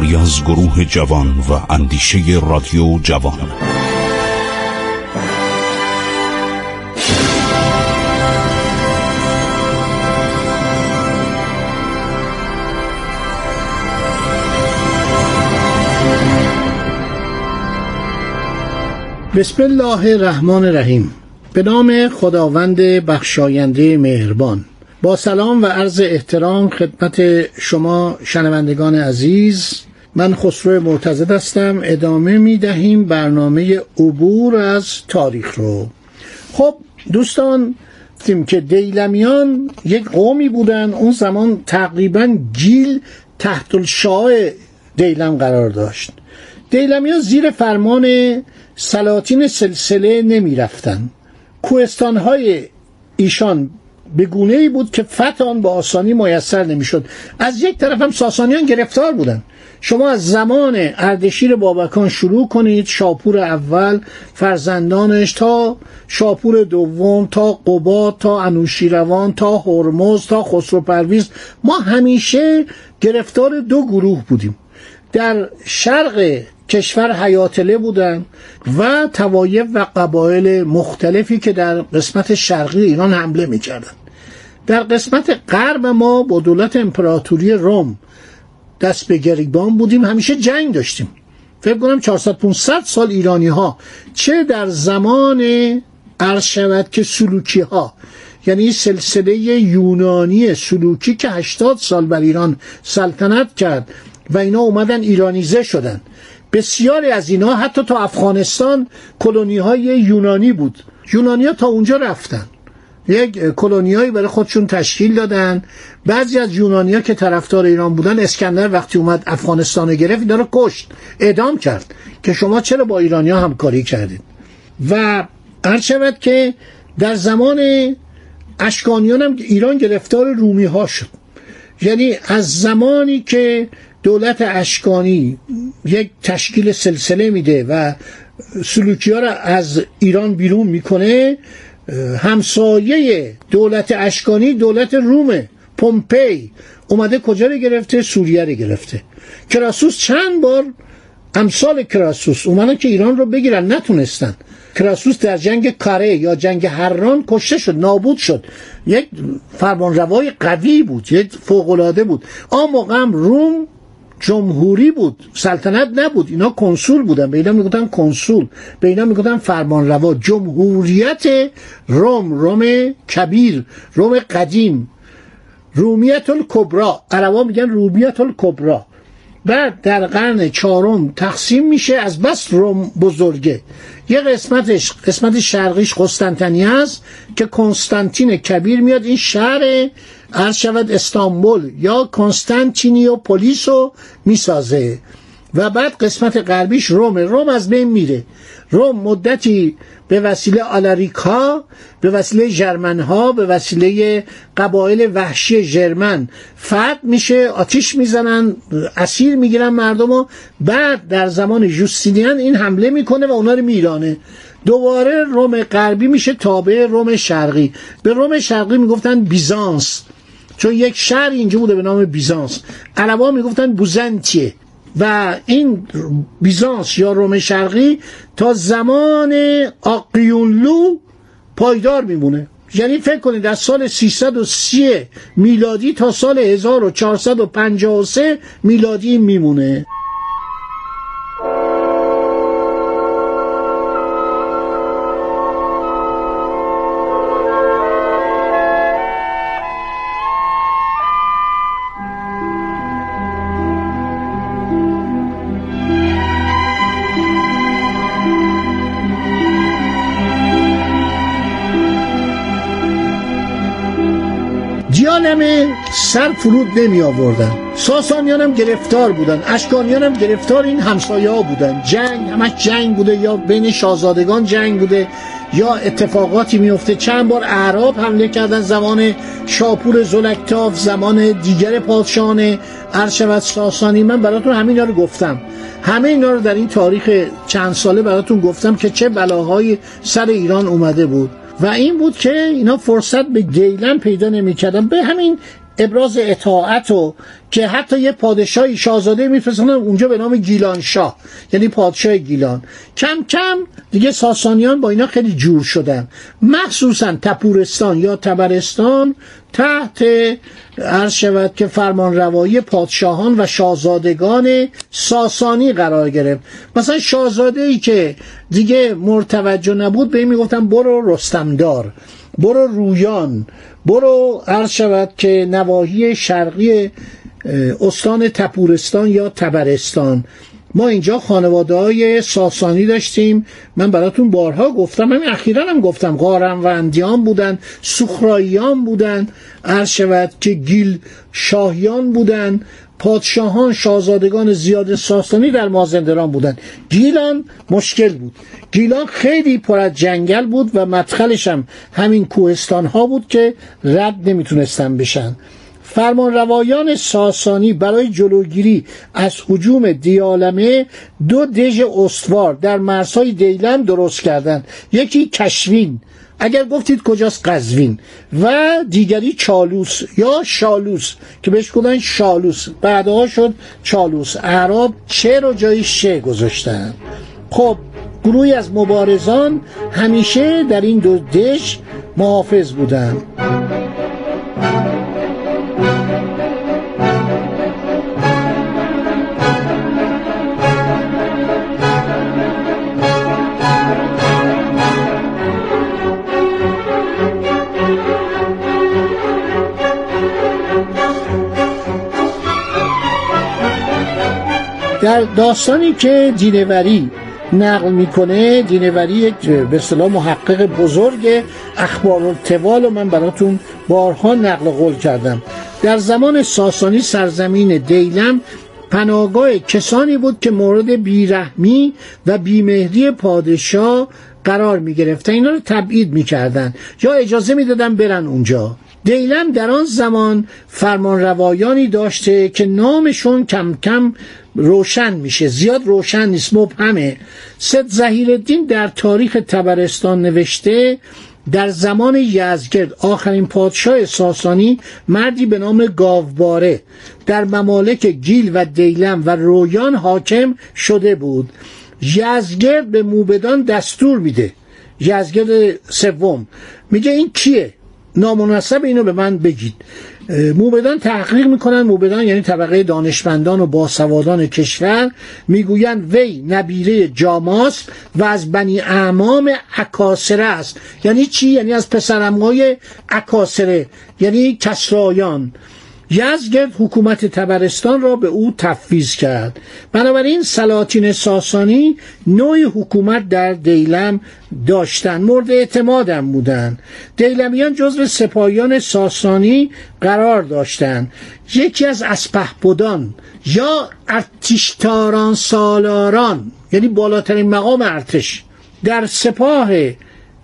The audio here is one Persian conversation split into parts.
کاری از گروه جوان و اندیشه رادیو جوان. بسم الله الرحمن الرحیم. به نام خداوند بخشاینده مهربان. با سلام و عرض احترام خدمت شما شنوندگان عزیز من خسرو معتزد هستم. ادامه می دهیم برنامه عبور از تاریخ رو. خب دوستان دیدیم که دیلمیان یک قومی بودن. اون زمان تقریبا گیل تحت الشاه دیلم قرار داشت. دیلمیان زیر فرمان سلاطین سلسله نمی رفتن کوهستان های ایشان به گونه ای بود که فتح آن با آسانی میسر نمی‌شد. از یک طرف هم ساسانیان گرفتار بودند. شما از زمان اردشیر بابکان شروع کنید شاپور اول فرزندانش تا شاپور دوم تا قباد تا انوشیروان تا هرمز تا خسرو پرویز. ما همیشه گرفتار دو گروه بودیم. در شرق کشور حیاتله بودن و توایف و قبایل مختلفی که در قسمت شرقی ایران حمله می‌کردن. در قسمت غرب ما با دولت امپراتوری روم دست به گریبان بودیم. همیشه جنگ داشتیم. فکر کنم 400 500 سال ایرانی ها چه در زمان شود که سلوکی ها یعنی سلسله یونانی سلوکی که 80 سال بر ایران سلطنت کرد و اینا اومدن ایرانیزه شدن. بسیاری از اینا حتی تا افغانستان کلونی های یونانی بود. یونانی ها تا اونجا رفتن. یک کلونیایی برای خودشون تشکیل دادن. بعضی از یونانیا که طرفدار ایران بودن اسکندر وقتی اومد افغانستان رو گرفت اینا رو کشت اعدام کرد که شما چرا با ایرانیا همکاری کردید؟ و هر شود که در زمان اشکانیان هم ایران گرفتار رومی ها شد. یعنی از زمانی که دولت اشکانی یک تشکیل سلسله میده و سلوکی ها را از ایران بیرون می‌کنه همسایه دولت اشکانی دولت رومه پومپی اومده کجا رو گرفته؟ سوریه رو گرفته. کراسوس چند بار امثال کراسوس اومدن که ایران رو بگیرن نتونستن. کراسوس در جنگ کاره یا جنگ هران کشته شد نابود شد. یک فرمانروای قوی بود یک فوقالعاده بود. آن موقع هم روم جمهوری بود. سلطنت نبود. اینا کنسول بودن. به اینا می‌گفتن کنسول. به اینا می‌گفتن فرمانروا. جمهوریت روم روم کبیر روم قدیم. رومیت الکبرا عربا میگن رومیت الکبرا بعد در قرن چهارم تقسیم میشه. از بس روم بزرگه. یه قسمتش قسمت شرقیش قسطنطنیه است که کنستانتین کبیر میاد. این شهر عرض شود استانبول یا کنستانتینیو پولیس رو می‌سازه. و بعد قسمت غربیش روم. روم از بین میره. روم مدتی به وسیله آلاریکا به وسیله جرمن ها به وسیله قبایل وحشی جرمن. فتح میشه آتیش می‌زنن اسیر می‌گیرن مردم و بعد در زمان جوستینیان این حمله می‌کنه و اونا رو میرانه. دوباره روم غربی میشه تابع روم شرقی. به روم شرقی می‌گفتن بیزانس. چون یک شهر اینجا بوده به نام بیزانس. عربا می‌گفتن بوزنتیه. و این بیزانس یا روم شرقی تا زمان آقیونلو پایدار میمونه. یعنی فکر کنید از سال 330 میلادی تا سال 1453 میلادی میمونه. نمه سر فرود نمی آوردن. ساسانیان هم گرفتار بودن. اشکانیان هم گرفتار این همسایه ها بودن. جنگ همش جنگ بوده یا بین شاهزادگان جنگ بوده یا اتفاقاتی میفته چند بار اعراب حمله کردن. زمان شاپور زلکتاف زمان دیگر پادشاهان ارشبت ساسانی. من براتون همین رو گفتم. همه اینا رو در این تاریخ چند ساله براتون گفتم که چه بلاهای سر ایران اومده بود. و این بود که اینا فرصت به دیلم پیدا نمی‌کردن. به همین ابراز اطاعت و که حتی یه پادشاهی شاهزاده میفرستن اونجا به نام گیلان شاه یعنی پادشاه گیلان. کم کم دیگه ساسانیان با اینا خیلی جور شدن. مخصوصا تپورستان یا تبرستان تحت عرض شود که فرمان روایی پادشاهان و شاهزادگان ساسانی قرار گرفت. مثلا شاهزاده ای که دیگه مرتوجه نبود به این می‌گفتن برو رستمدار برو رویان. برو عرض شود که نواحی شرقی استان تپورستان یا تبرستان. ما اینجا خانواده های ساسانی داشتیم. من براتون بارها گفتم همین اخیرا هم گفتم قارنوندیان بودن سخراییان بودن. عرض شود که گیل شاهیان بودن. پادشاهان شاهزادگان زیاد ساسانی در مازندران بودن گیلان مشکل بود. گیلان خیلی پر از جنگل بود و مدخلش هم همین کوهستان ها بود که رد نمی‌تونستن بشن. فرمان روایان ساسانی برای جلوگیری از حجوم دیالمه دو دژ استوار در مرزهای دیلم درست کردند. یکی کشوین. اگر گفتید کجاست قزوین؟ و دیگری چالوس یا شالوس که بهش گفتن شالوس. بعدها شد چالوس. اعراب چه رو جای شه گذاشتن. خب گروهی از مبارزان همیشه در این دو دش محافظ بودند در داستانی که دینوری نقل می‌کنه دینوری یک به اصطلاح محقق بزرگ اخبار التوال و من براتون بارها نقل قول کردم. در زمان ساسانی سرزمین دیلم پناهگاه کسانی بود که مورد بیرحمی و بیمهری پادشاه قرار می گرفتن اینا رو تبعید می کردن یا اجازه می دادن برن اونجا. دیلم در آن زمان فرمان روایانی داشته که نامشون کم کم روشن میشه زیاد روشن نیست مبهمه. سید زهیر الدین در تاریخ تبرستان نوشته در زمان یزگرد آخرین پادشاه ساسانی مردی به نام گاوباره در ممالک گیل و دیلم و رویان حاکم شده بود. یزگرد به موبدان دستور میده. یزگرد سوم. میگه این کیه؟ نامناسب اینو به من بگید. موبدان تحقیق می‌کنن. موبدان یعنی طبقه دانشمندان و باسوادان کشور می‌گویند وی نبیره جاماس و از بنی اعمام اکاسره است. یعنی چی؟ یعنی از پسرمهای اکاسره. یعنی کسرایان. یزگرد حکومت تبرستان را به او تفویض کرد. بنابراین سلاطین ساسانی نوع حکومت در دیلم داشتند. مورد اعتمادم بودند. دیلمیان جزو سپاهیان ساسانی قرار داشتند. یکی از اسپهبدان یا ارتشتاران سالاران یعنی بالاترین مقام ارتش در سپاه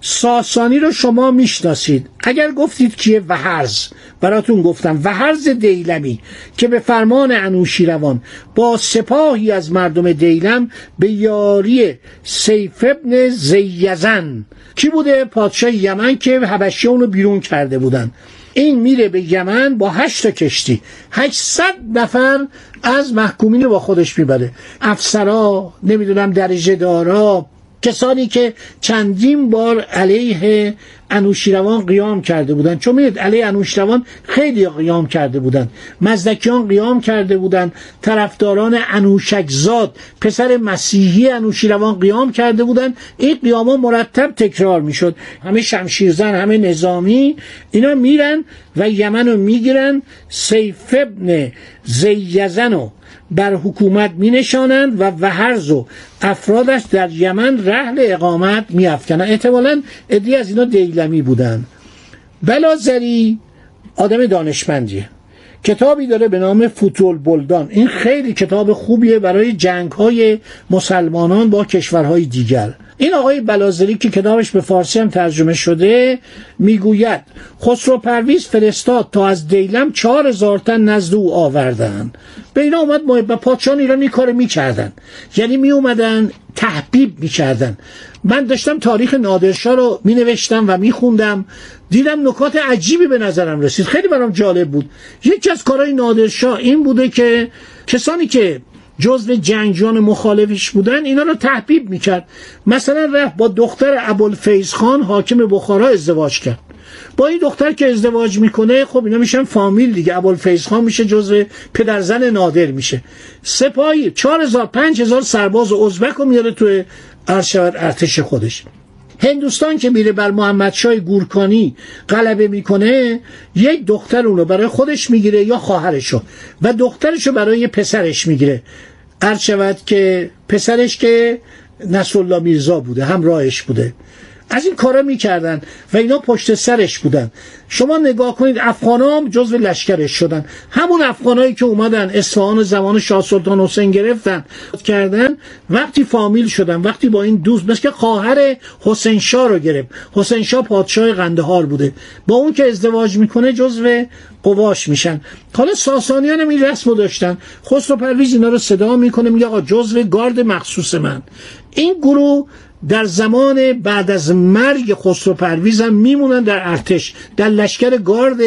ساسانی رو شما می‌شناسید. اگر گفتید کیه وحرز براتون گفتم وحرز دیلمی که به فرمان انوشیروان با سپاهی از مردم دیلم به یاری سیف ابن زیزن. کی بوده؟ پادشاه یمن که حبشی اونو بیرون کرده بودن. این میره به یمن با هشت کشتی. 800 نفر از محکومین رو با خودش می‌بره. افسرا نمی‌دونم درجه دارا کسانی که چندین بار علیه انوشیروان قیام کرده بودند. چون می‌دید علیه انوشیروان خیلی قیام کرده بودند. مزدکیان قیام کرده بودند. طرفداران انوشکزاد پسر مسیحی انوشیروان قیام کرده بودند. این قیاما مرتب تکرار می‌شد. همه شمشیرزن همه نظامی اینا میرن و یمن رو می‌گیرن. سیف ابن زیزن و بر حکومت می نشانند و وحرز و افرادش در یمن رحل اقامت می افکنند احتمالا ادی از اینا دیلمی بودند بلازری آدم دانشمندیه. کتابی داره به نام فوتول بلدان. این خیلی کتاب خوبیه برای جنگ های مسلمانان با کشورهای دیگر. این آقای بلازری که کتابش به فارسی هم ترجمه شده می‌گوید خسرو پرویز فرستاد تا از دیلم چهار هزار تن نزد او آوردن. به اینا اومد با پادشاهان ایران این کار می‌کردن. یعنی می اومدن تحبیب می‌کردن. من داشتم تاریخ نادرشاه رو می نوشتم و می خوندم دیدم نکات عجیبی به نظرم رسید. خیلی برام جالب بود. یکی از کارهای نادرشاه این بوده که کسانی که جزو جنگجویان مخالفش بودن اینا رو تحبیب می‌کرد. مثلا رفت با دختر ابوالفیض خان حاکم بخارا ازدواج کرد. با این دختر که ازدواج می‌کنه خب اینا میشن فامیل دیگه. ابوالفیض خان میشه جزو پدرزن نادر میشه. سپاهی 4000 5000 سرباز ازبک رو میاره توی ارشد ارتش خودش. هندوستان که میره بر محمد شای گورکانی غلبه می‌کنه یک دختر اونو برای خودش می‌گیره یا خواهرشو و دخترشو برای پسرش می‌گیره. عرض شود که پسرش که نصرالله میرزا بوده همراهش بوده. از این کارا می‌کردن و اینا پشت سرش بودن. شما نگاه کنید افغان هم جزو لشکرش شدن. همون افغانایی که اومدن اصفهان زمان شاه سلطان حسین گرفتن کردن وقتی فامیل شدن وقتی با این دوست مثل که خواهر حسین شاه رو گرفت. حسین شاه پادشاه قندهار بوده. با اون که ازدواج می‌کنه جزو قواش میشن. حالا ساسانیان هم این رسم داشتن. خسرو پرویز اینا رو صدا می‌کنه میگه آقا جزو گارد مخصوص من. این گروه در زمان بعد از مرگ خسرو پرویز هم میمونن در ارتش در لشکر گارد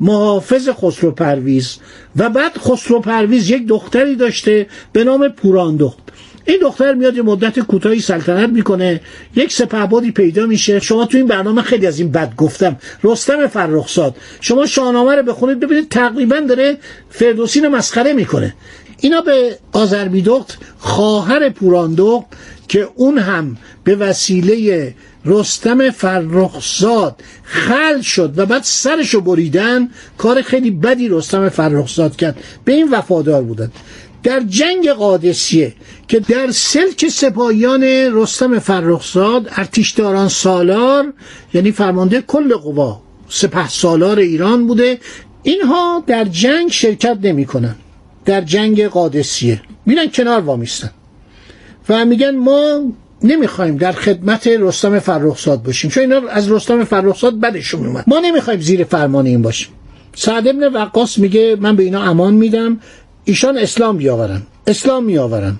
محافظ خسرو پرویز و بعد خسرو پرویز یک دختری داشته به نام پوراندخت. این دختر میاد یه مدت کوتاهی سلطنت می‌کنه. یک سپهبادی پیدا میشه. شما تو این برنامه خیلی از این بد گفتم. رستم فرخزاد. شما شاهنامه رو بخونید ببینید تقریبا داره فردوسی رو مسخره می‌کنه. اینا به آذرمیدخت خواهر پوراندخت که اون هم به وسیله رستم فرخزاد خل شد و بعد سرشو بریدن کار خیلی بدی رستم فرخزاد کرد. به این وفادار بودن. در جنگ قادسیه که در سلک سپاهیان رستم فرخزاد ارتشداران سالار یعنی فرمانده کل قوا سپه سالار ایران بوده. اینها در جنگ شرکت نمی‌کنن. در جنگ قادسیه. میرن کنار وامیستن. و میگن ما نمی‌خوایم در خدمت رستم فرخزاد باشیم چون اینا از رستم فرخزاد بدشون اومد ما نمی‌خوایم زیر فرمان این باشیم. سعد ابن وقاص میگه من به اینا امان میدم ایشان اسلام بیاورن اسلام میآورن.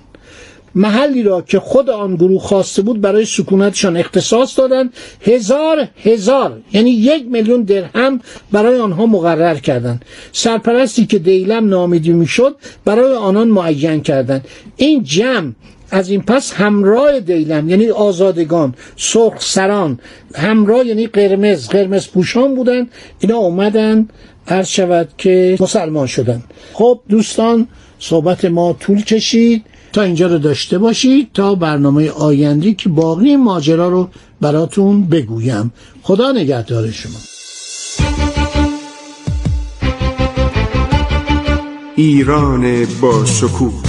محلی را که خود آن گروه خواسته بود برای سکونتشان اختصاص دادن هزار هزار یعنی یک میلیون درهم برای آنها مقرر کردند سرپرستی که دیلم نامیدی می‌شد برای آنان معین کردند این جمع از این پس همراه دیلم یعنی آزادگان سرخ سران همراه یعنی قرمز قرمز پوشان بودن اینا اومدن عرض شود که مسلمان شدن. خب دوستان صحبت ما طول کشید. تا اینجا رو داشته باشید تا برنامه آیندی که باقی ماجرا رو براتون بگویم. خدا نگهدار شما. ایران با شکوه